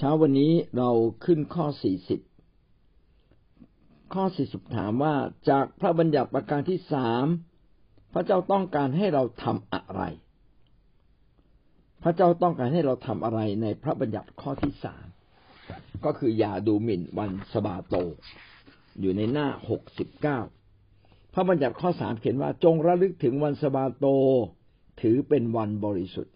เช้าวันนี้เราขึ้นข้อสี่สิบข้อสี่สิบถามว่าจากพระบัญญัติประการที่สามพระเจ้าต้องการให้เราทำอะไร พระเจ้าต้องการให้เราทำอะไรในพระบัญญัติข้อที่สามก็คืออย่าดูหมิ่นวันสบาโต อยู่ในหน้าหกสิบเก้าพระบัญญัติข้อสามเขียนว่าจงระลึกถึงวันสบาโต ถือเป็นวันบริสุทธิ์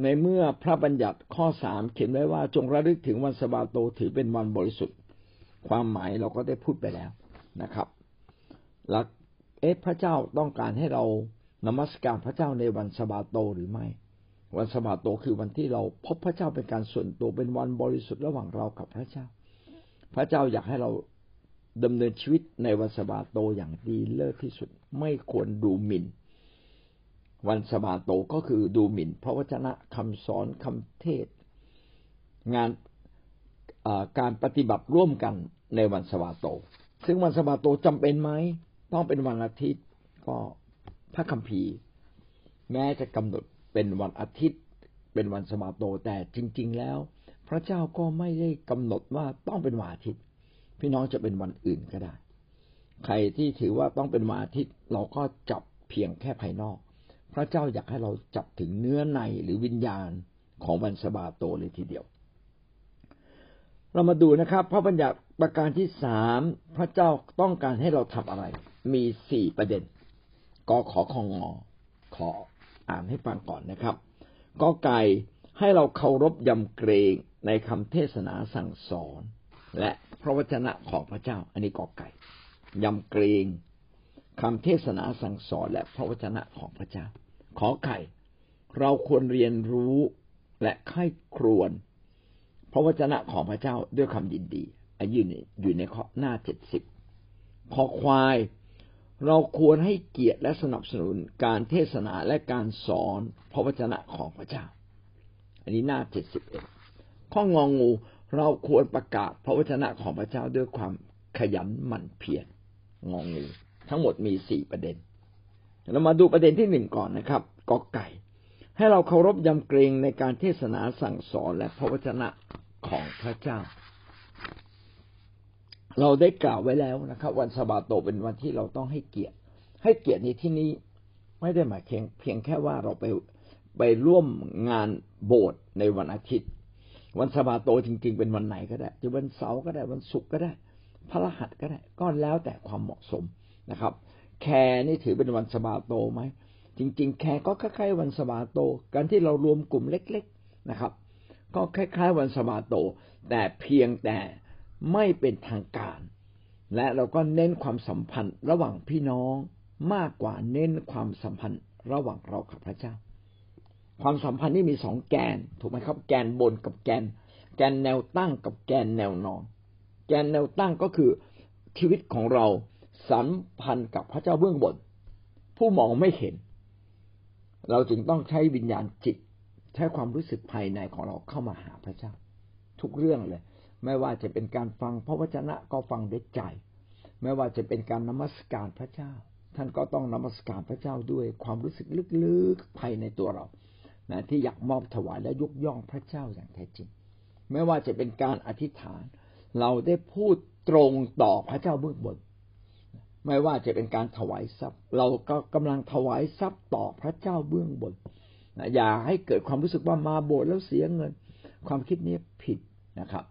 ในเมื่อพระบัญญัติข้อสามเขียนไว้ว่าจงระลึกถึงวันสบาโตถือเป็นวันบริสุทธิ์ ความหมายเราก็ได้พูดไปแล้วนะครับหลักเอ๊ะพระเจ้าต้องการให้เรานมัสการพระเจ้าในวันสบาโตหรือไม่ วันสบาโตคือวันที่เราพบพระเจ้าเป็นการส่วนตัวเป็นวันบริสุทธิ์ระหว่างเรากับพระเจ้า พระเจ้าอยากให้เราดำเนินชีวิตในวันสบาโตอย่างดีเลิศที่สุด ไม่ควรดูหมิ่น วันสบาโตก็คือดูหมิ่น พระวจนะคำสอนคำเทศ งานการปฏิบัติร่วมกันในวันสบาโต ซึ่งวันสบาโตจำเป็นไหมต้องเป็นวันอาทิตย์ก็พระคัมภีร์ แม้จะกำหนดเป็นวันอาทิตย์ เป็นวันสบาโตแต่จริง ๆ แล้ว พระเจ้าก็ไม่ได้กำหนดว่าต้องเป็นวันอาทิตย์ พี่น้องจะเป็นวันอื่นก็ได้ ใครที่ถือว่าต้องเป็นวันอาทิตย์เราก็จับเพียงแค่ภายนอก พระเจ้าอยากให้เราจับถึงเนื้อในหรือวิญญาณของวันสบาโตเลยทีเดียว เรามาดูนะครับ พระบัญญัติประการที่สามพระเจ้าต้องการให้เราทำอะไร มีสี่ประเด็นกอขอของงอขออ่านให้ฟังก่อนนะครับกอไก่ให้เราเคารพยำเกรงในคำเทศนาสั่งสอน และพระวจนะของพระเจ้า อันนี้กอไก่ยำเกรง คำเทศนาสั่งสอนและพระวจนะของพระเจ้า ขอไข่ เราควรเรียนรู้และไข้ครวนพระวจนะของพระเจ้าด้วยคำยินดีอายุอยู่ในข้อหน้าเจ็ดสิบขอควาย เราควรให้เกียรติและสนับสนุนการเทศนาและการสอนพระวจนะของพระเจ้า อันนี้หน้าเจ็ดสิบเอ็ดข้ององูเราควรประกาศพระวจนะของพระเจ้าด้วยความขยันหมั่นเพียรงองู ทั้งหมดมีสี่ประเด็น เรามาดูประเด็นที่หนึ่งก่อนนะครับกอไก่ ให้เราเคารพยำเกรงในการเทศนาสั่งสอนและพระวจนะของพระเจ้า เราได้กล่าวไว้แล้วนะครับ วันสบาโตเป็นวันที่เราต้องให้เกียรติ ให้เกียรติในที่นี้ไม่ได้หมายเพียงเพียงแค่ว่าเราไปไปร่วมงานโบสถ์ในวันอาทิตย์ วันสบาโตจริง ๆ เป็นวันไหนก็ได้จะวันเสาร์ก็ได้วันศุกร์ก็ได้พระรหัสก็ได้ก็แล้วแต่ความเหมาะสม นะครับ care นี่ถือเป็นวันสบาโตไหมจริง ๆ care ก็คล้ายๆวันสบาโต การที่เรารวมกลุ่มเล็ก ๆนะครับ ก็คล้าย ๆ วันสบาโต แต่เพียงแต่ไม่เป็นทางการ และเราก็เน้นความสัมพันธ์ระหว่างพี่น้องมากกว่าเน้นความสัมพันธ์ระหว่างเรากับพระเจ้า ความสัมพันธ์นี่มีสองแกนถูกไหมครับ แกนบนกับแกน แกนแนวตั้งกับแกนแนวนอน แกนแนวตั้งก็คือชีวิตของเรา สัมพันธ์กับพระเจ้าเบื้องบน ผู้มองไม่เห็น เราจึงต้องใช้วิญญาณจิต ใช้ความรู้สึกภายในของเราเข้ามาหาพระเจ้า ทุกเรื่องเลย ไม่ว่าจะเป็นการฟังพระวจนะก็ฟังด้วยใจ ไม่ว่าจะเป็นการนมัสการพระเจ้า ท่านก็ต้องนมัสการพระเจ้าด้วยความรู้สึกลึกๆภายในตัวเรานะที่อยากมอบถวายและยกย่องพระเจ้าอย่างแท้จริง ไม่ว่าจะเป็นการอธิษฐาน เราได้พูดตรงต่อพระเจ้าเบื้องบน ไม่ว่าจะเป็นการถวายทรัพย์ เราก็กำลังถวายทรัพย์ต่อพระเจ้าเบื้องบนนะอย่าให้เกิดความรู้สึกว่ามาโบสถ์แล้วเสียเงิน ความคิดนี้ผิดนะครับ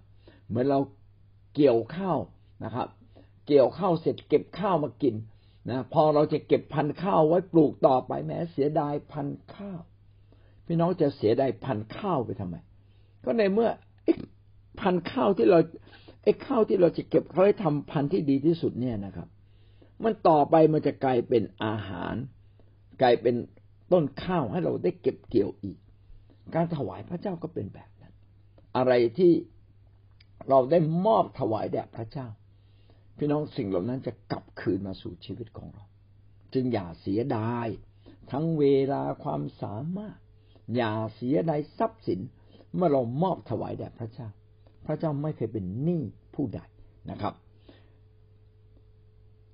เหมือนเราเกี่ยวข้าวนะครับ เกี่ยวข้าวเสร็จเก็บข้าวมากินนะพอเราจะเก็บพันข้าวไว้ปลูกต่อไปแม้เสียดายพันข้าว พี่น้องจะเสียดายพันข้าวไปทำไม ก็ในเมื่อพันข้าวที่เราไอ้ข้าวที่เราจะเก็บไว้ทำพันที่ดีที่สุดเนี่ยนะครับ มันต่อไปมันจะกลายเป็นอาหาร กลายเป็นต้นข้าวให้เราได้เก็บเกี่ยวอีก การถวายพระเจ้าก็เป็นแบบนั้น อะไรที่เราได้มอบถวายแด่พระเจ้า พี่น้องสิ่งเหล่านั้นจะกลับคืนมาสู่ชีวิตของเรา จึงอย่าเสียดาย ทั้งเวลาความสามารถ อย่าเสียดายทรัพย์สิน เมื่อเรามอบถวายแด่พระเจ้า พระเจ้าไม่เคยเป็นหนี้ผู้ใดนะครับ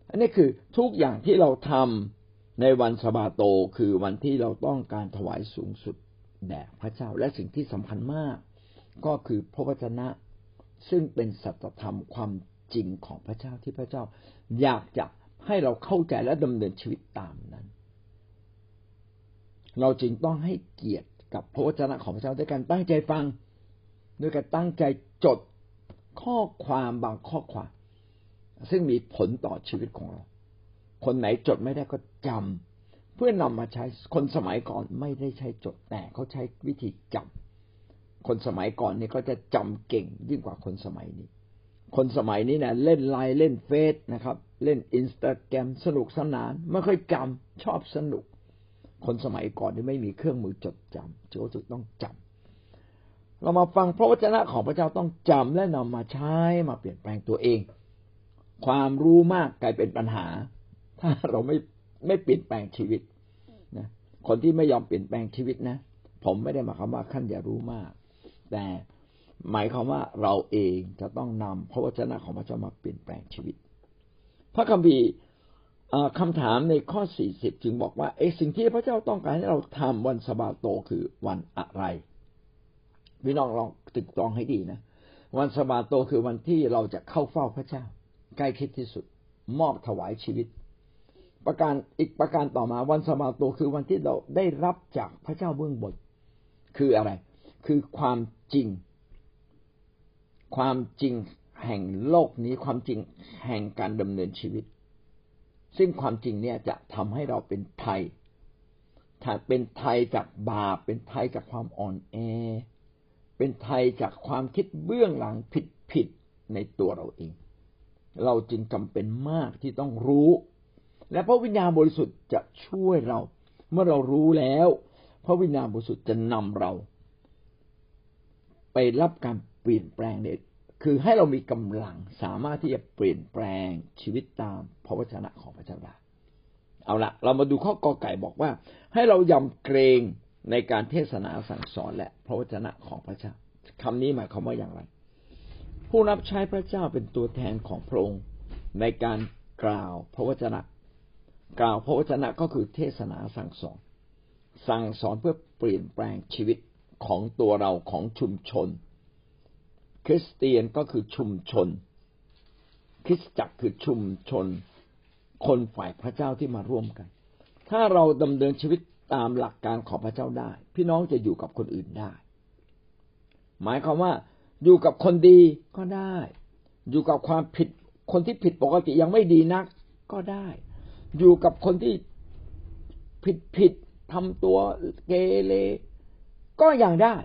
อันนี้คือทุกอย่างที่เราทำในวันสบาโตคือวันที่เราต้องการถวายสูงสุดแด่พระเจ้าและสิ่งที่สำคัญมาก ก็คือพระวจนะซึ่งเป็นสัจธรรมความจริงของพระเจ้าที่พระเจ้า อยากจะให้เราเข้าใจและดำเนินชีวิตตามนั้น เราจึงต้องให้เกียรติกับพระวจนะของพระเจ้าด้วยการตั้งใจฟัง ด้วยการตั้งใจจดข้อความบางข้อความ ซึ่งมีผลต่อชีวิตของเรา คนไหนจดไม่ได้ก็จำเพื่อนำมาใช้คนสมัยก่อนไม่ได้ใช้จดแต่เขาใช้วิธีจำคนสมัยก่อนนี่เขาจะจำเก่งยิ่งกว่าคนสมัยนี้ คนสมัยนี้นะเล่นไลน์เล่นเฟซนะครับ เล่นอินสตาแกรมสนุกสนานไม่ค่อยจำชอบสนุก คนสมัยก่อนที่ไม่มีเครื่องมือจดจำจึงต้องจำเรามาฟังพระวจนะของพระเจ้าต้องจำและนำมาใช้มาเปลี่ยนแปลงตัวเอง ความรู้มากกลายเป็นปัญหา ถ้าเราไม่ไม่เปลี่ยนแปลงชีวิตนะคนที่ไม่ยอมเปลี่ยนแปลงชีวิตนะ ผมไม่ได้หมายความว่าขั้นอย่ารู้มาก แต่หมายความว่าเราเองจะต้องนำพระวจนะของพระเจ้ามาเปลี่ยนแปลงชีวิต พระคัมภีร์คำถามในข้อสี่สิบจึงบอกว่าไอ้สิ่งที่พระเจ้าต้องการให้เราทำวันสบาโตคือวันอะไรพี่น้องลองตึกตองให้ดีนะวันสบาโตคือวันที่เราจะเข้าเฝ้าพระเจ้า ใกล้คิดที่สุด มอบถวายชีวิต ประการอีกประการต่อมาวันสบาโตคือวันที่เราได้รับจากพระเจ้าเบื้องบนคืออะไร คือความจริง ความจริงแห่งโลกนี้ความจริงแห่งการดำเนินชีวิต ซึ่งความจริงเนี่ยจะทำให้เราเป็นไทยถ้าเป็นไทยจากบาป เป็นไทยจากความอ่อนแอ เป็นไทยจากความคิดเบื้องหลังผิดผิดในตัวเราเอง เราจึงจำเป็นมากที่ต้องรู้ และพระวิญญาณบริสุทธิ์จะช่วยเรา เมื่อเรารู้แล้ว พระวิญญาณบริสุทธิ์จะนำเรา ไปรับการเปลี่ยนแปลงเด็ดคือให้เรามีกำลังสามารถที่จะเปลี่ยนแปลงชีวิตตามพระวจนะของพระเจ้าได้เอาละเรามาดูข้อกอไก่บอกว่า ให้เรายำเกรงในการเทศนาสั่งสอนและพระวจนะของพระเจ้าคำนี้หมายความว่าอย่างไร ผู้รับใช้พระเจ้าเป็นตัวแทนของพระองค์ ในการกล่าวพระวจนะ กล่าวพระวจนะก็คือเทศนาสั่งสอน สั่งสอนเพื่อเปลี่ยนแปลงชีวิตของตัวเราของชุมชน คริสเตียนก็คือชุมชน คริสตจักรคือชุมชน คนฝ่ายพระเจ้าที่มาร่วมกัน ถ้าเราดำเนินชีวิตตามหลักการของพระเจ้าได้ พี่น้องจะอยู่กับคนอื่นได้ หมายความว่า อยู่กับคนดีก็ได้ อยู่กับความผิด คนที่ผิดปกติยังไม่ดีนัก ก็ได้ อยู่กับคนที่ผิดผิดทำตัวเกเรก็ยังได้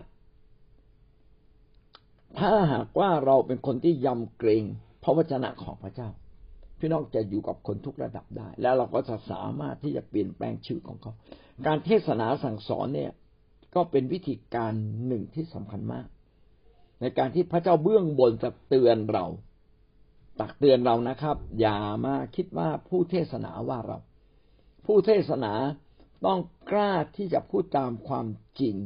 ถ้าหากว่าเราเป็นคนที่ยำเกรงพระวจนะของพระเจ้า พี่น้องจะอยู่กับคนทุกระดับได้ แล้วเราก็จะสามารถที่จะเปลี่ยนแปลงชีวิตของเขา การเทศนาสั่งสอนเนี่ย ก็เป็นวิธีการหนึ่งที่สำคัญมาก ในการที่พระเจ้าเบื้องบนจะเตือนเรา ตักเตือนเรานะครับ อย่ามาคิดว่าผู้เทศนาว่าเรา ผู้เทศนาต้องกล้าที่จะพูดตามความจริง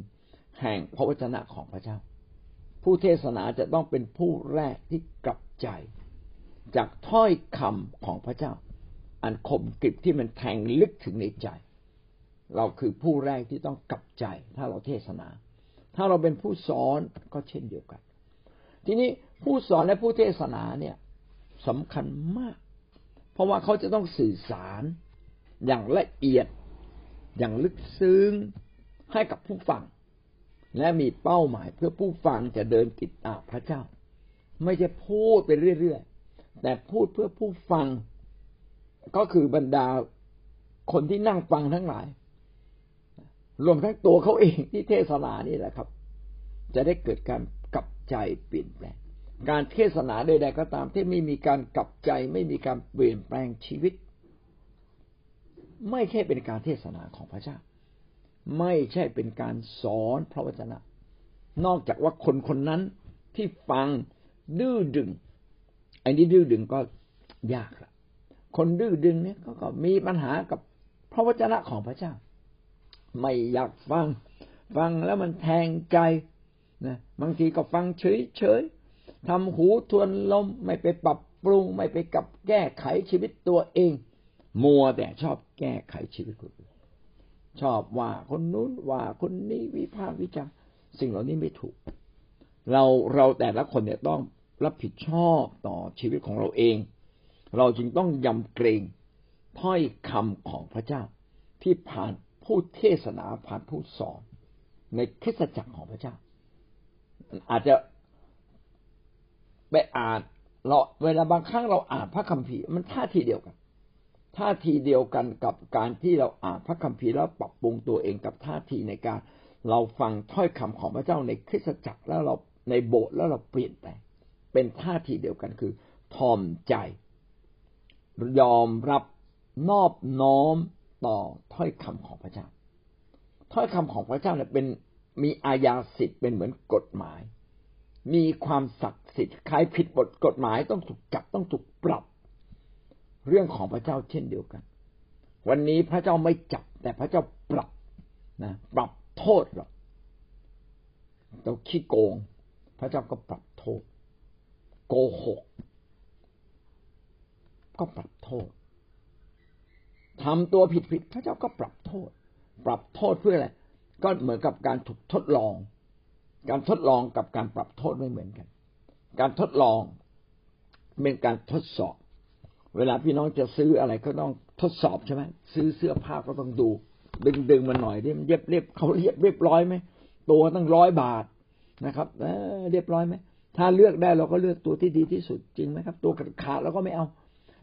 แห่งพระวจนะของพระเจ้า ผู้เทศนาจะต้องเป็นผู้แรกที่กลับใจ จากถ้อยคำของพระเจ้า อันคมกริบที่มันแทงลึกถึงในใจ เราคือผู้แรกที่ต้องกลับใจ ถ้าเราเทศนา ถ้าเราเป็นผู้สอนก็เช่นเดียวกัน ทีนี้ผู้สอนและผู้เทศนาเนี่ยสำคัญมาก เพราะว่าเขาจะต้องสื่อสารอย่างละเอียด อย่างลึกซึ้งให้กับผู้ฟัง และมีเป้าหมายเพื่อผู้ฟังจะเดินติดตามพระเจ้า ไม่ใช่พูดไปเรื่อยๆแต่พูดเพื่อผู้ฟัง ก็คือบรรดาคนที่นั่งฟังทั้งหลาย รวมทั้งตัวเขาเองที่เทศนานี่แหละครับ จะได้เกิดการ ใจเปลี่ยนแปลง การเทศนาใดๆก็ตามที่ไม่มีการกลับใจ ไม่มีการเปลี่ยนแปลงชีวิต ไม่ใช่เป็นการเทศนาของพระเจ้า ไม่ใช่เป็นการสอนพระวจนะ นอกจากว่าคนคนนั้นที่ฟังดื้อดึงอันนี้ดื้อดึงก็ยากละคนดื้อดึงเนี่ยก็มีปัญหากับพระวจนะของพระเจ้า ไม่อยากฟัง ฟังแล้วมันแทงใจ นะบางทีก็ฟังเฉยๆทำหูทวนลมไม่ไปปรับปรุงไม่ไปกับแก้ไขชีวิตตัวเอง มัวแต่ชอบแก้ไขชีวิตคนอื่นชอบว่าคนนู้นว่าคนนี้วิพากษ์วิจารณ์สิ่งเหล่านี้ไม่ถูก เราเราแต่ละคนเนี่ยต้องรับผิดชอบต่อชีวิตของเราเอง เราจึงต้องยำเกรงถ้อยคำของพระเจ้า ที่ผ่านผู้เทศนาผ่านผู้สอนในคริสตจักรของพระเจ้า อาจจะไปอ่านเราเวลาบางครั้งเราอ่านพระคัมภีร์มันท่าทีเดียวกันท่าทีเดียวกันกับการที่เราอ่านพระคัมภีร์แล้วปรับปรุงตัวเองกับท่าทีในการ เราฟังถ้อยคำของพระเจ้าในคริสตจักรแล้วเราในโบสถ์แล้วเราเปลี่ยนแปลงเป็นท่าทีเดียวกันคือทอมใจ ยอมรับนอบน้อมต่อถ้อยคำของพระเจ้า ถ้อยคำของพระเจ้าเนี่ยเป็น มีอาญาสิทธิ์เป็นเหมือนกฎหมาย มีความศักดิ์สิทธิ์ใครผิดบทกฎหมายต้องถูกจับต้องถูกปรับ เรื่องของพระเจ้าเช่นเดียวกัน วันนี้พระเจ้าไม่จับ แต่พระเจ้าปรับนะปรับโทษเราเราขี้โกง พระเจ้าก็ปรับโทษ โกหก ก็ปรับโทษทำตัวผิดผิดพระเจ้าก็ปรับโทษ ปรับโทษเพื่ออะไร ก็เหมือนกับการถูกทดลอง การทดลองกับการปรับโทษไม่เหมือนกัน การทดลองเป็นการทดสอบ เวลาพี่น้องจะซื้ออะไรก็ต้องทดสอบใช่ไหมซื้อเสื้อผ้าก็ต้องดู ดึงดึงมันหน่อยดิมันเย็บเรียบเขาเรียบเรียบร้อยไหมตัวตั้งร้อยบาทนะครับเเรียบร้อยไหมถ้าเลือกได้เราก็เลือกตัวที่ดีที่สุดจริงไหมครับ ตัวขาดเราก็ไม่เอา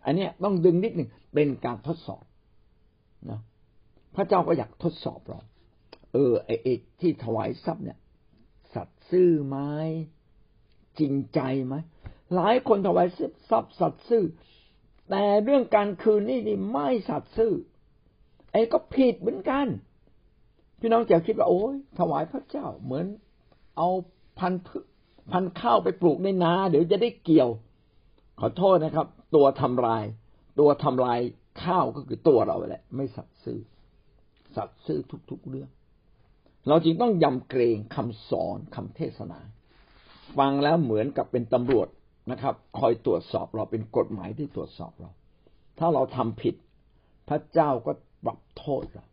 อันนี้ต้องดึงนิดหนึ่งเป็นการทดสอบนะพระเจ้าก็อยากทดสอบเรา เออไอ้ที่ถวายทรัพย์เนี่ย สัตย์ซื่อไหมจริงใจไหมหลายคนถวายทรัพย์สัตย์ซื่อ แต่เรื่องการคืนนี่นี่ไม่สัตย์ซื่อ ไอ้ก็ผิดเหมือนกัน พี่น้องจะคิดว่า โอ้ยถวายพระเจ้าเหมือน เอาพันพันข้าวไปปลูกในนา เดี๋ยวจะได้เกี่ยว ขอโทษนะครับ ตัวทำลาย ตัวทำลายข้าวก็คือตัวเราแหละ ไม่สัตย์ซื่อ สัตย์ซื่อทุก ๆ เรื่อง เราจรึงต้องยำเกรงคำสอนคำเทศนา ฟังแล้วเหมือนกับเป็นตำรวจนะครับ คอยตรวจสอบเราเป็นกฎหมายที่ตรวจสอบเรา ถ้าเราทำผิด พระเจ้าก็ปรับโทษเรา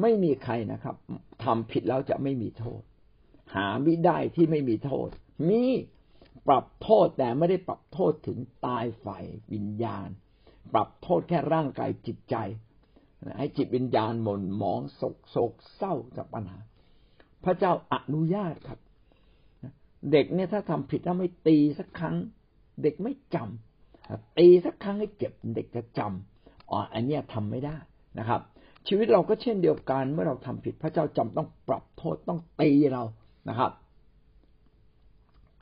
ไม่มีใครนะครับทำผิดแล้วจะไม่มีโทษ หาไม่ได้ที่ไม่มีโทษ มีปรับโทษแต่ไม่ได้ปรับโทษถึงตายฝ่ายวิญญาณ ปรับโทษแค่ร่างกายจิตใจ ให้จิตวิญญาณหม่นหมองโศกโศกเศร้าจากปัญหา พระเจ้าอนุญาตครับ เด็กเนี่ยถ้าทำผิดถ้าไม่ตีสักครั้ง เด็กไม่จำตีสักครั้งให้เจ็บเด็กจะจำอ๋ออันนี้ทำไม่ได้นะครับ ชีวิตเราก็เช่นเดียวกันเมื่อเราทำผิดพระเจ้าจำต้องปรับโทษต้องตีเรานะครับ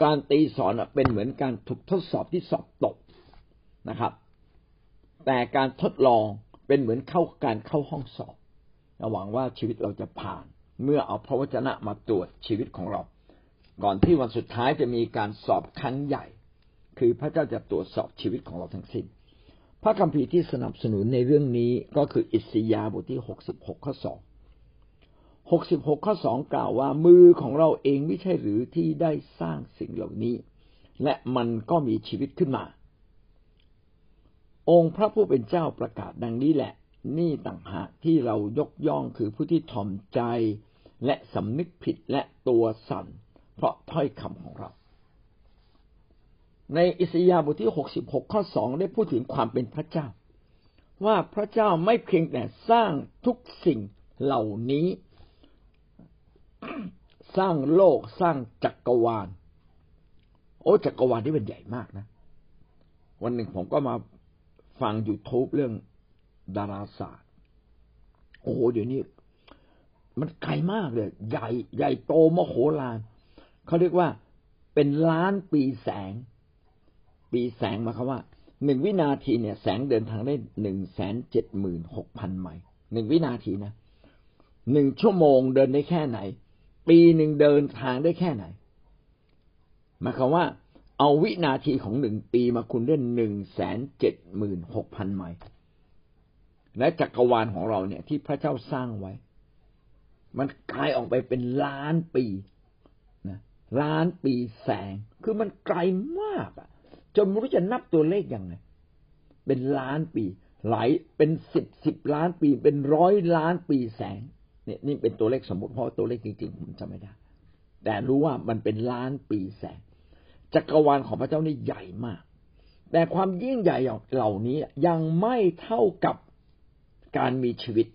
การตีสอนเป็นเหมือนการถูกทดสอบที่สอบตกนะครับ แต่การทดลอง เป็นเหมือนเข้าการเข้าห้องสอบหวังว่าชีวิตเราจะผ่าน เมื่อเอาพระวจนะมาตรวจชีวิตของเรา ก่อนที่วันสุดท้ายจะมีการสอบครั้งใหญ่ คือพระเจ้าจะตรวจสอบชีวิตของเราทั้งสิ้น พระคัมภีร์ที่สนับสนุนในเรื่องนี้ก็คืออิสยาบทที่หกสิบหกข้อสองหกสิบหกข้อสองกล่าวว่ามือของเราเองไม่ใช่หรือที่ได้สร้างสิ่งเหล่านี้ และมันก็มีชีวิตขึ้นมา องค์พระผู้เป็นเจ้าประกาศดังนี้แหละ นี่ต่างหากที่เรายกย่องคือผู้ที่ถ่อมใจและสำนึกผิดและตัวสั่น เพราะถ้อยคำของเรา ในอิสยาห์บทที่หกสิบหกข้อสองได้พูดถึงความเป็นพระเจ้า ว่าพระเจ้าไม่เพียงแต่สร้างทุกสิ่งเหล่านี้ สร้างโลกสร้างจักรวาล โอ้จักรวาลที่เป็นใหญ่มากนะ วันหนึ่งผมก็มา ฟังยูทูบเรื่องดาราศาสตร์ โอ้โหเดี๋ยวนี้ มันไกลมากเลย ใหญ่ ใหญ่โตมโหฬารเขาเรียกว่าเป็นล้านปีแสง ปีแสงมาคำว่าหนึ่งวินาทีเนี่ย แสงเดินทางได้หนึ่งแสนเจ็ดหมื่นหกพันไมล์หนึ่งวินาทีนะหนึ่งชั่วโมงเดินได้แค่ไหน ปีหนึ่งเดินทางได้แค่ไหนหมายความว่า เอาวินาทีของหนึ่งปีมาคูณด้วยหนึ่งแสนเจ็ดหมื่นหกพันไมล์และจักรวาลของเราเนี่ยที่พระเจ้าสร้างไว้ มันกลายออกไปเป็นล้านปีนะล้านปีแสง คือมันไกลมากอะจนไม่รู้จะนับตัวเลขยังไงเป็นล้านปี หลายเป็นสิบสิบล้านปี เป็นร้อยล้านปีแสงเนี่ยนี่เป็นตัวเลขสมมติเพราะตัวเลขจริงๆผมจำไม่ได้ แต่รู้ว่ามันเป็นล้านปีแสง จักรวาลของพระเจ้านี่ใหญ่มาก แต่ความยิ่งใหญ่เหล่านี้ยังไม่เท่ากับการมีชีวิต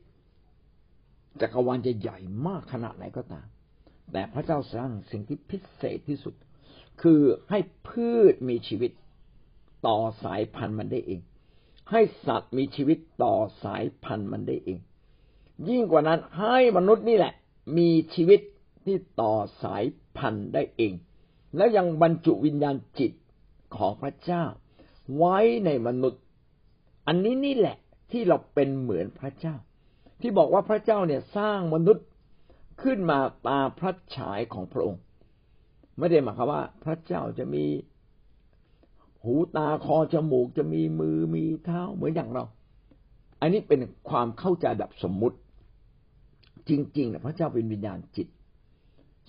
จักรวาลจะใหญ่มากขนาดไหนก็ตาม แต่พระเจ้าสร้างสิ่งที่พิเศษที่สุด คือให้พืชมีชีวิตต่อสายพันธุ์มันได้เอง ให้สัตว์มีชีวิตต่อสายพันธุ์มันได้เอง ยิ่งกว่านั้นให้มนุษย์นี่แหละ มีชีวิตที่ต่อสายพันธุ์ได้เอง แล้วยังบรรจุวิญญาณจิตของพระเจ้า ไว้ในมนุษย์ อันนี้นี่แหละที่เราเป็นเหมือนพระเจ้า ที่บอกว่าพระเจ้าเนี่ยสร้างมนุษย์ขึ้นมาตาพระฉายของพระองค์ ไม่ได้หมายความว่า พระเจ้าจะมีหูตาคอจมูกจะมีมือมีเท้าเหมือนอย่างเรา อันนี้เป็นความเข้าใจแบบสมมุติ จริงๆนะพระเจ้าเป็นวิญญาณจิต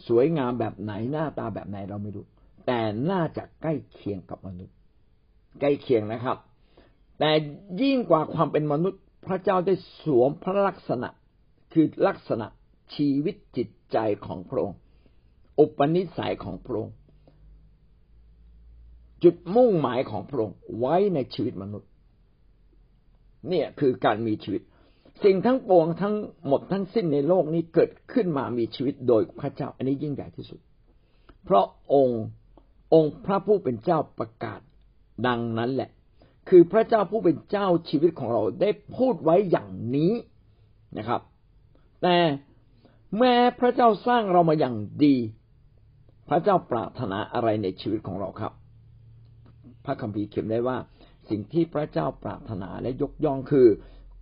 สวยงามแบบไหนหน้าตาแบบไหนเราไม่รู้ แต่น่าจะใกล้เคียงกับมนุษย์ ใกล้เคียงนะครับ แต่ยิ่งกว่าความเป็นมนุษย์ พระเจ้าได้สวมพระลักษณะคือลักษณะชีวิตจิตใจของพระองค์ อุปนิสัยของพระองค์จุดมุ่งหมายของพระองค์ไว้ในชีวิตมนุษย์ เนี่ยคือการมีชีวิต สิ่งทั้งปวงทั้งหมดทั้งสิ้นในโลกนี้เกิดขึ้นมามีชีวิตโดยพระเจ้า อันนี้ยิ่งใหญ่ที่สุด เพราะองค์องค์พระผู้เป็นเจ้าประกาศดังนั้นแหละ คือพระเจ้าผู้เป็นเจ้าชีวิตของเราได้พูดไว้อย่างนี้นะครับ แต่แม้พระเจ้าสร้างเรามาอย่างดี พระเจ้าปรารถนาอะไรในชีวิตของเราครับ พระคัมภีร์เขียนได้ว่า สิ่งที่พระเจ้าปรารถนาและยกย่องคือ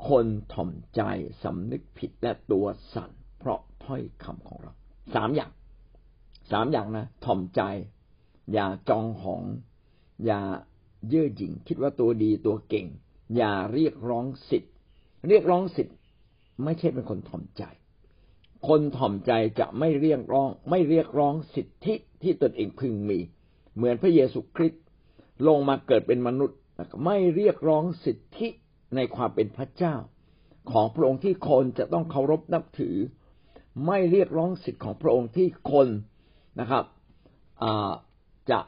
คนถ่อมใจสำนึกผิดและตัวสั่นเพราะถ้อยคำของเราสามอย่างสามอย่างนะถ่อมใจ อย่าจองหอง อย่าเย่อหยิ่งคิดว่าตัวดีตัวเก่ง อย่าเรียกร้องสิทธิ์ เรียกร้องสิทธิ์ ไม่ใช่เป็นคนถ่อมใจ คนถ่อมใจจะไม่เรียกร้อง ไม่เรียกร้องสิทธิที่ตนเองพึงมี เหมือนพระเยซูคริสต์ลงมาเกิดเป็นมนุษย์ไม่เรียกร้องสิทธิ ในความเป็นพระเจ้า ของพระองค์ที่คนจะต้องเคารพนับถือ ไม่เรียกร้องสิทธิของพระองค์ที่คนนะครับจะ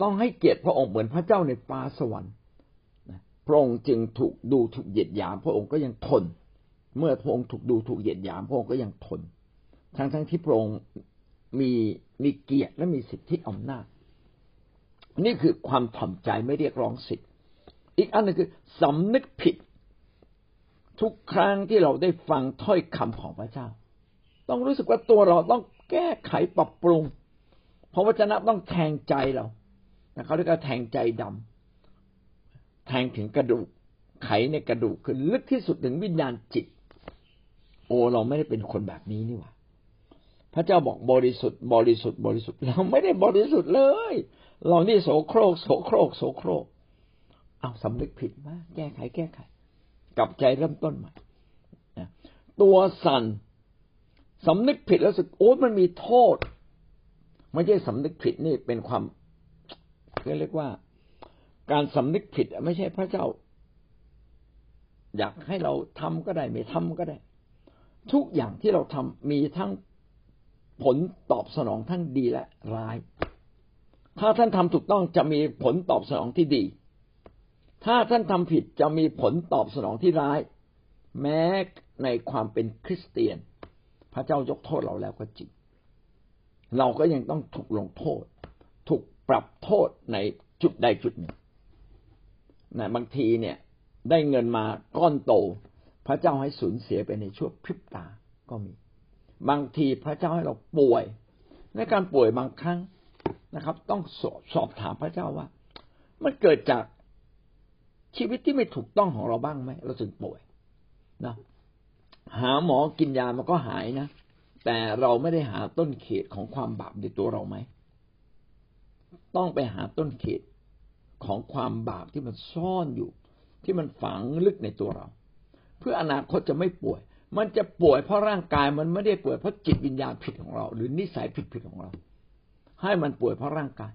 ต้องให้เกียรติพระองค์เหมือนพระเจ้าในฟ้าสวรรค์พระองค์จึงถูกดูถูกเหยียดหยาม พระองค์ก็ยังทน เมื่อพระองค์ถูกดูถูกเหยียดหยาม พระองค์ก็ยังทน ทั้งทั้งที่พระองค์มีมีเกียรติและมีสิทธิอำนาจ นี่คือความถ่อมใจไม่เรียกร้องสิทธิ์อีกอันนึงคือสำนึกผิด ทุกครั้งที่เราได้ฟังถ้อยคำของพระเจ้า ต้องรู้สึกว่าตัวเราต้องแก้ไขปรับปรุง เพราะวจนะต้องแทงใจเราเขาเรียกว่าแทงใจดำแทงถึงกระดูก ไขในกระดูกคือลึกที่สุดถึงวิญญาณจิต โอเราไม่ได้เป็นคนแบบนี้นี่หว่าพระเจ้าบอกบริสุทธิ์บริสุทธิ์บริสุทธิ์เราไม่ได้บริสุทธิ์เลย เรานี่โสโครกโสโครกโสโครกเอาสำนึกผิดมาแก้ไขแก้ไข กลับใจเริ่มต้นใหม่ตัวสั่นสำนึกผิดแล้วสึกโอ้มันมีโทษ ไม่ใช่สำนึกผิดนี่เป็นความเรียกว่า การสำนึกผิดไม่ใช่พระเจ้า อยากให้เราทำก็ได้ ไม่ทำก็ได้ ทุกอย่างที่เราทำมีทั้งผลตอบสนองทั้งดีและร้าย ถ้าท่านทำถูกต้องจะมีผลตอบสนองที่ดี ถ้าท่านทำผิดจะมีผลตอบสนองที่ร้าย แม้ในความเป็นคริสเตียน พระเจ้ายกโทษเราแล้วก็จริงเราก็ยังต้องถูกลงโทษ ถูกปรับโทษในจุดใดจุดหนึ่งนะบางทีเนี่ยได้เงินมาก้อนโต พระเจ้าให้สูญเสียไปในช่วงพริบตาก็มี บางทีพระเจ้าให้เราป่วยในการป่วยบางครั้งนะครับ ต้องสอบสอบถามพระเจ้าว่า มันเกิดจาก ชีวิตที่ไม่ถูกต้องของเราบ้างไหมเราถึงป่วยนะหาหมอกินยามันก็หายนะ แต่เราไม่ได้หาต้นเขตของความบาปในตัวเราไหมต้องไปหาต้นเขตของความบาปที่มันซ่อนอยู่ ที่มันฝังลึกในตัวเรา เพื่ออนาคตจะไม่ป่วย มันจะป่วยเพราะร่างกายมันไม่ได้ป่วยเพราะจิตวิญญาณผิดของเรา หรือนิสัยผิดผิดของเรา ให้มันป่วยเพราะร่างกาย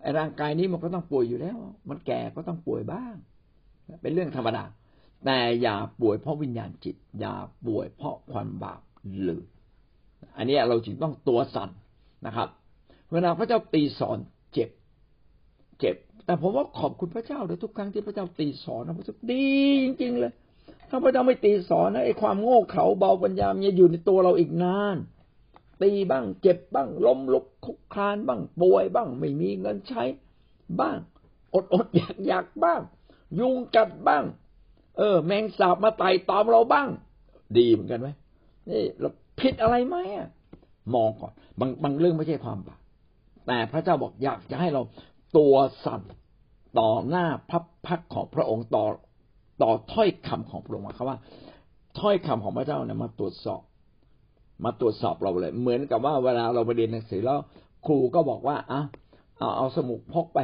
ไอ้ร่างกายนี้มันก็ต้องป่วยอยู่แล้ว มันแก่ก็ต้องป่วยบ้าง เป็นเรื่องธรรมดาแต่อย่าป่วยเพราะวิญญาณจิต อย่าป่วยเพราะความบาปเลยอันนี้เราจึงต้องตัวสั่นนะครับ เวลาพระเจ้าตีสอนเจ็บ เจ็บ แต่ผมว่าขอบคุณพระเจ้าเลยทุกครั้งที่พระเจ้าตีสอนนะพระเจ้าดีจริง ๆ เลย ถ้าพระเจ้าไม่ตีสอนนะไอ้ความโง่เขลาเบาปัญญามันจะอยู่ในตัวเราอีกนาน ตีบ้าง เจ็บบ้างล้มลุกคุกคลานบ้างป่วยบ้าง ไม่มีเงินใช้บ้าง อดอดอยากอยากบ้าง ยุงกัดบ้าง เออ แมงสาบมาไต่ตอมเราบ้าง ดีเหมือนกันไหมนี่เราผิดอะไรไหมอะมองก่อน บางบางเรื่องไม่ใช่ความบาปแต่พระเจ้าบอกอยากจะให้เราตัวสั่นต่อหน้าพระพักของพระองค์ต่อต่อถ้อยคำของพระองค์คำว่า ถ้อยคำของพระเจ้าเนี่ยมาตรวจสอบ มาตรวจสอบเราเลย เหมือนกับว่าเวลาเราไปเรียนหนังสือแล้ว ครูก็บอกว่าอะเอาเอาสมุดพกไป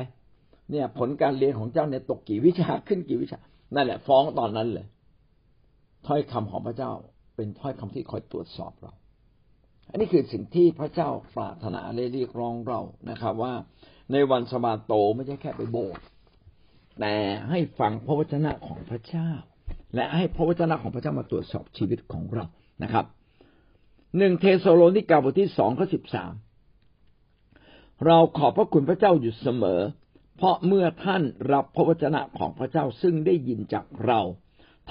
เนี่ย ผลการเรียนของเจ้าเนี่ยตกกี่วิชาขึ้นกี่วิชา นั่นแหละ ฟ้องตอนนั้นเลย ถ้อยคำของพระเจ้าเป็นถ้อยคำที่คอยตรวจสอบเรา อันนี้คือสิ่งที่พระเจ้าปรารถนาเรียกร้องเรานะครับ ว่าในวันสบาโตไม่ใช่แค่ไปโบสถ์แต่ให้ฟังพระวจนะของพระเจ้า และให้พระวจนะของพระเจ้ามาตรวจสอบชีวิตของเรานะครับหนึ่งเทสโลนิกาบทที่สองข้อสิบสามเราขอบพระคุณพระเจ้าอยู่เสมอ เพราะเมื่อท่านรับพระวจนะของพระเจ้าซึ่งได้ยินจากเรา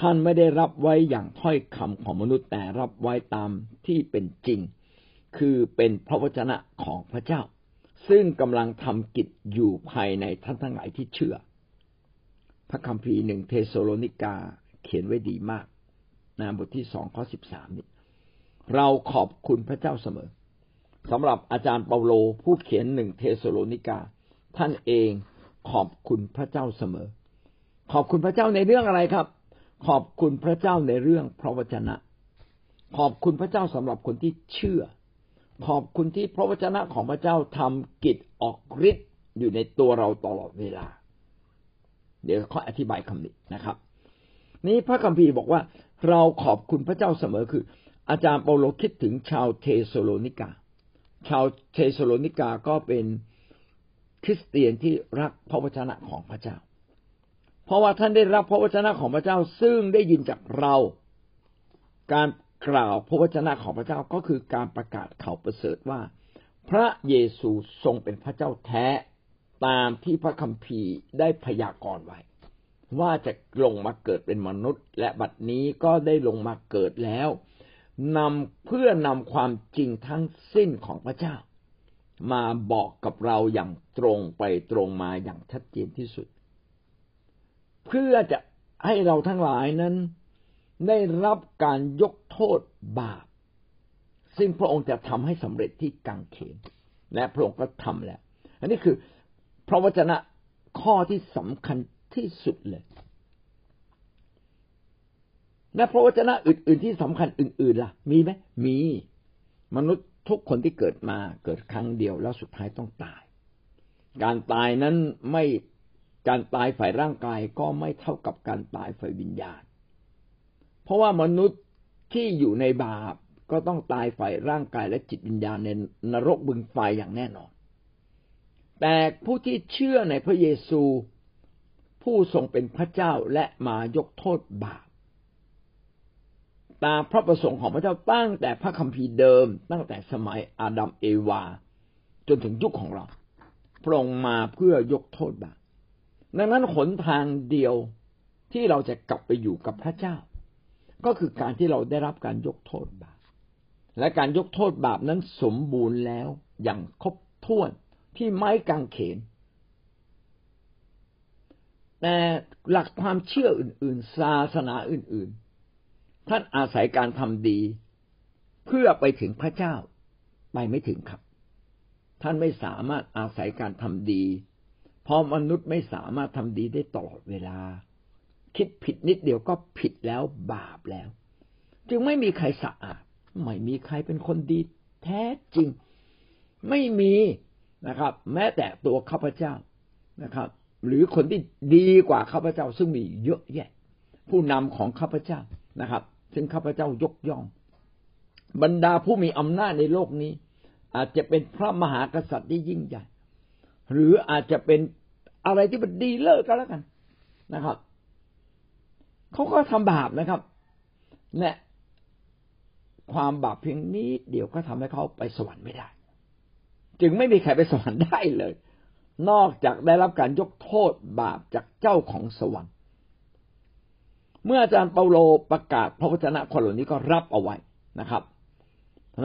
ท่านไม่ได้รับไว้อย่างถ้อยคำของมนุษย์แต่รับไว้ตามที่เป็นจริง คือเป็นพระวจนะของพระเจ้า ซึ่งกำลังทำกิจอยู่ภายในท่านทั้งหลายที่เชื่อ พระคัมภีร์หนึ่งเทสโลนิกาเขียนไว้ดีมากนะบทที่สองข้อสิบสามนี้เราขอบคุณพระเจ้าเสมอสำหรับอาจารย์เปาโลผู้เขียนหนึ่งเทสโลนิกา ท่านเอง ขอบคุณพระเจ้าเสมอ ขอบคุณพระเจ้าในเรื่องอะไรครับ ขอบคุณพระเจ้าในเรื่องพระวจนะ ขอบคุณพระเจ้าสำหรับคนที่เชื่อ ขอบคุณที่พระวจนะของพระเจ้าทำกิจออกฤทธิ์อยู่ในตัวเราตลอดเวลา เดี๋ยวขออธิบายคำนี้นะครับ นี้พระคัมภีร์บอกว่า เราขอบคุณพระเจ้าเสมอคือ อาจารย์เปาโลคิดถึงชาวเทสโลนิกา ชาวเทสโลนิกาก็เป็น คริสเตียนที่รักพระวจนะของพระเจ้า เพราะว่าท่านได้รับพระวจนะของพระเจ้าซึ่งได้ยินจากเรา การกล่าวพระวจนะของพระเจ้าก็คือการประกาศข่าวประเสริฐว่า พระเยซูทรงเป็นพระเจ้าแท้ตามที่พระคัมภีร์ได้พยากรณ์ไว้ ว่าจะลงมาเกิดเป็นมนุษย์ และบัดนี้ก็ได้ลงมาเกิดแล้วนำเพื่อนำความจริงทั้งสิ้นของพระเจ้า มาบอกกับเราอย่างตรงไปตรงมาอย่างชัดเจนที่สุด เพื่อจะให้เราทั้งหลายนั้น ได้รับการยกโทษบาป ซึ่งพระองค์จะทำให้สำเร็จที่กังเขนและพระองค์ก็ทำแล้ว อันนี้คือพระวจนะข้อที่สำคัญที่สุดเลยและพระวจนะอื่น ๆ ที่สำคัญอื่น ๆ ล่ะ มีไหมมี มนุษย์ ทุกคนที่เกิดมาเกิดครั้งเดียวแล้วสุดท้ายต้องตาย การตายนั้นไม่การตายฝ่ายร่างกายก็ไม่เท่ากับการตายฝ่ายวิญญาณ เพราะว่ามนุษย์ที่อยู่ในบาปก็ต้องตายฝ่ายร่างกายและจิตวิญญาณในนรกบึงไฟอย่างแน่นอน แต่ผู้ที่เชื่อในพระเยซูผู้ทรงเป็นพระเจ้าและมายกโทษบาป ตามพระประสงค์ของพระเจ้าตั้งแต่พระคัมภีร์เดิม ตั้งแต่สมัยอาดัมเอวา จนถึงยุคของเราพระองค์มาเพื่อยกโทษบาปดังนั้นหนทางเดียวที่เราจะกลับไปอยู่กับพระเจ้า ก็คือการที่เราได้รับการยกโทษบาปและการยกโทษบาปนั้นสมบูรณ์แล้วอย่างครบถ้วนที่ไม้กางเขน แต่หลักความเชื่ออื่น ๆ ศาสนาอื่น ๆ ท่านอาศัยการทำดี เพื่อไปถึงพระเจ้า ไปไม่ถึงครับ ท่านไม่สามารถอาศัยการทำดี เพราะมนุษย์ไม่สามารถทำดีได้ตลอดเวลา คิดผิดนิดเดียวก็ผิดแล้วบาปแล้ว จึงไม่มีใครสะอาดไม่มีใครเป็นคนดีแท้จริง ไม่มีนะครับ แม้แต่ตัวข้าพเจ้านะครับ หรือคนที่ดีกว่าข้าพเจ้าซึ่งมีเยอะแยะ ผู้นำของข้าพเจ้านะครับ ซึ่งข้าพเจ้ายกย่อง บรรดาผู้มีอำนาจในโลกนี้ อาจจะเป็นพระมหากษัตริย์ที่ยิ่งใหญ่ หรืออาจจะเป็นอะไรที่มันดีเลิศก็แล้วกันนะครับเขาก็ทำบาปนะครับและความบาปเพียงนิดเดี๋ยวก็ทำให้เขาไปสวรรค์ไม่ได้ จึงไม่มีใครไปสวรรค์ได้เลย นอกจากได้รับการยกโทษบาปจากเจ้าของสวรรค์ เมื่ออาจารย์เปาโลประกาศพระวจนะคนเหล่านี้ก็รับเอาไว้นะครับ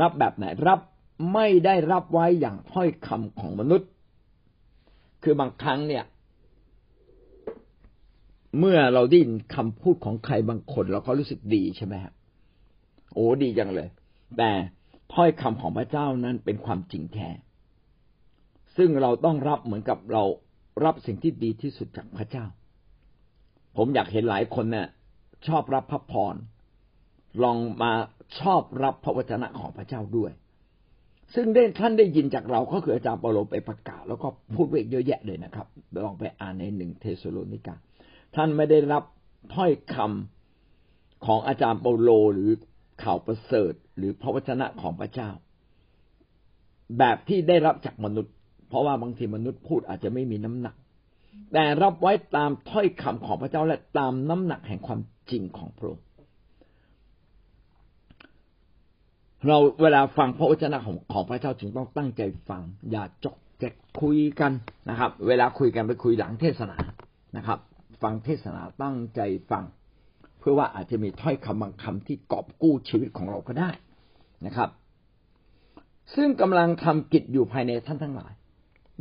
รับแบบไหนรับไม่ได้รับไว้อย่างถ้อยคำของมนุษย์ คือบางครั้งเนี่ย เมื่อเราได้ยินคำพูดของใครบางคน เราก็รู้สึกดีใช่ไหมครับโอ้ดีจังเลย แต่ถ้อยคำของพระเจ้านั้นเป็นความจริงแท้ซึ่งเราต้องรับเหมือนกับเรารับสิ่งที่ดีที่สุดจากพระเจ้า ผมอยากเห็นหลายคนเนี่ย ชอบรับพระพร ลองมาชอบรับพระวจนะของพระเจ้าด้วย ซึ่งได้ท่านได้ยินจากเราก็คืออาจารย์เปาโลไปประกาศ แล้วก็พูดไว้เยอะแยะเลยนะครับ ลองไปอ่านในหนึ่งเทสโลนิกาท่านไม่ได้รับถ้อยคำของอาจารย์เปาโลหรือข่าวประเสริฐ หรือพระวจนะของพระเจ้า แบบที่ได้รับจากมนุษย์ เพราะว่าบางทีมนุษย์พูดอาจจะไม่มีน้ำหนัก แต่รับไว้ตามถ้อยคำของพระเจ้าและตามน้ำหนักแห่งความจริงของพระองค์เราเวลาฟังพระวจนะของของพระเจ้าจึงต้องตั้งใจฟัง อย่าจกแจกคุยกันนะครับ เวลาคุยกันไปคุยหลังเทศนานะครับ ฟังเทศนาตั้งใจฟัง เพื่อว่าอาจจะมีถ้อยคำบางคำที่กอบกู้ชีวิตของเราก็ได้นะครับ ซึ่งกำลังทำกิจอยู่ภายในท่านทั้งหลาย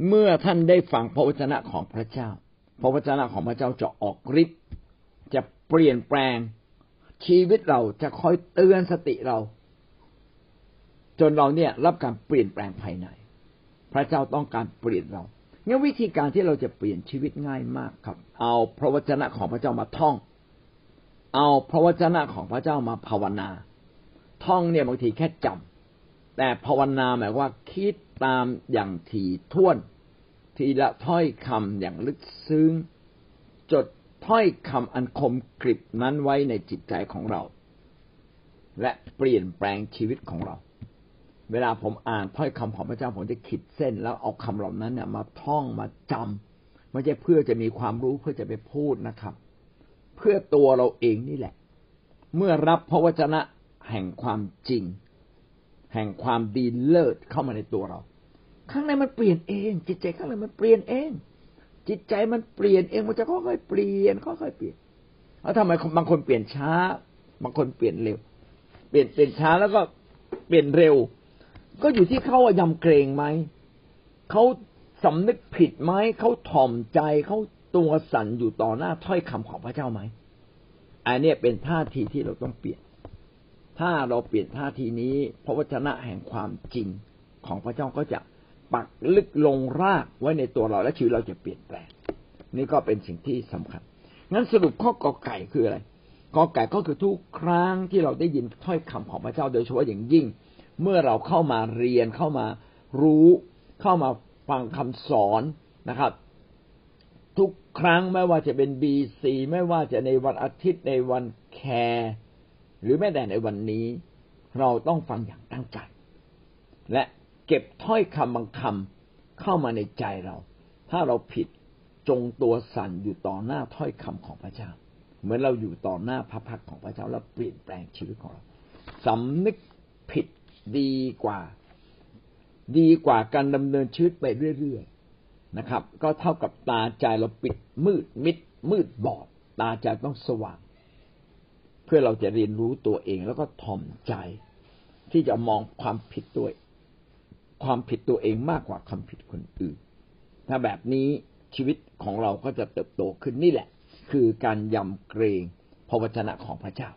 เมื่อท่านได้ฟังพระวจนะของพระเจ้า พระวจนะของพระเจ้าจะออกฤทธิ์จะเปลี่ยนแปลง ชีวิตเราจะคอยเตือนสติเรา จนเราเนี่ยรับการเปลี่ยนแปลงภายใน พระเจ้าต้องการเปลี่ยนเรางั้นวิธีการที่เราจะเปลี่ยนชีวิตง่ายมากครับ เอาพระวจนะของพระเจ้ามาท่อง เอาพระวจนะของพระเจ้ามาภาวนา ท่องเนี่ยบางทีแค่จำแต่ภาวนาหมายว่าคิดตามอย่างถี่ถ้วน ทีละถ้อยคำอย่างลึกซึ้ง จดถ้อยคำอันคมกริบนั้นไว้ในจิตใจของเรา และเปลี่ยนแปลงชีวิตของเรา เวลาผมอ่านถ้อยคำของพระเจ้าผมจะขีดเส้น แล้วเอาคำเหล่านั้นเนี่ยมาท่องมาจำไม่ใช่เพื่อจะมีความรู้เพื่อจะไปพูดนะครับ เพื่อตัวเราเองนี่แหละ เมื่อรับพระวจนะแห่งความจริง แห่งความดีเลิศเข้ามาในตัวเรา ข้างในมันเปลี่ยนเอง จิตใจข้างในมันเปลี่ยนเอง จิตใจมันเปลี่ยนเองมันจะค่อยๆเปลี่ยนค่อยๆเปลี่ยนแล้วทำไมบางคนเปลี่ยนช้า บางคนเปลี่ยนเร็ว เปลี่ยนเปลี่ยนช้าแล้วก็เปลี่ยนเร็ว ก็อยู่ที่เขายำเกรงไหมเขาสำนึกผิดไหมเขาถ่อมใจเขาตัวสั่นอยู่ต่อหน้าถ้อยคำของพระเจ้าไหมอันนี้เป็นท่าทีที่เราต้องเปลี่ยน ถ้าเราเปลี่ยนท่าทีนี้ พระวจนะแห่งความจริงของพระเจ้าก็จะปักลึกลงรากไว้ในตัวเราและชีวิตเราจะเปลี่ยนแปลง นี่ก็เป็นสิ่งที่สำคัญ งั้นสรุปข้อกอไก่คืออะไรกอไก่ก็คือทุกครั้งที่เราได้ยินถ้อยคำของพระเจ้าโดยเฉพาะอย่างยิ่ง เมื่อเราเข้ามาเรียนเข้ามารู้ เข้ามาฟังคำสอนนะครับ ทุกครั้งไม่ว่าจะเป็นบีซีไม่ว่าจะในวันอาทิตย์ในวันแคร์ หรือแม้แต่ในวันนี้ เราต้องฟังอย่างตั้งใจ และเก็บถ้อยคำบางคำเข้ามาในใจเรา ถ้าเราผิดจงตัวสั่นอยู่ต่อหน้าถ้อยคำของพระเจ้า เหมือนเราอยู่ต่อหน้าพระพักของพระเจ้าแล้วเปลี่ยนแปลงชีวิตของเราสำนึกผิดดีกว่า ดีกว่าการดำเนินชีวิตไปเรื่อยๆนะครับ ก็เท่ากับตาใจเราปิดมืดมิดมืดบอด ตาใจต้องสว่าง พื่อเราจะเรียนรู้ตัวเองแล้วก็ถ่อมใจ ที่จะมองความผิดตัวความผิดตัวเองมากกว่าความผิดคนอื่น ถ้าแบบนี้ชีวิตของเราก็จะเติบโตขึ้นนี่แหละ คือการยำเกรงพระวจนะของพระเจ้า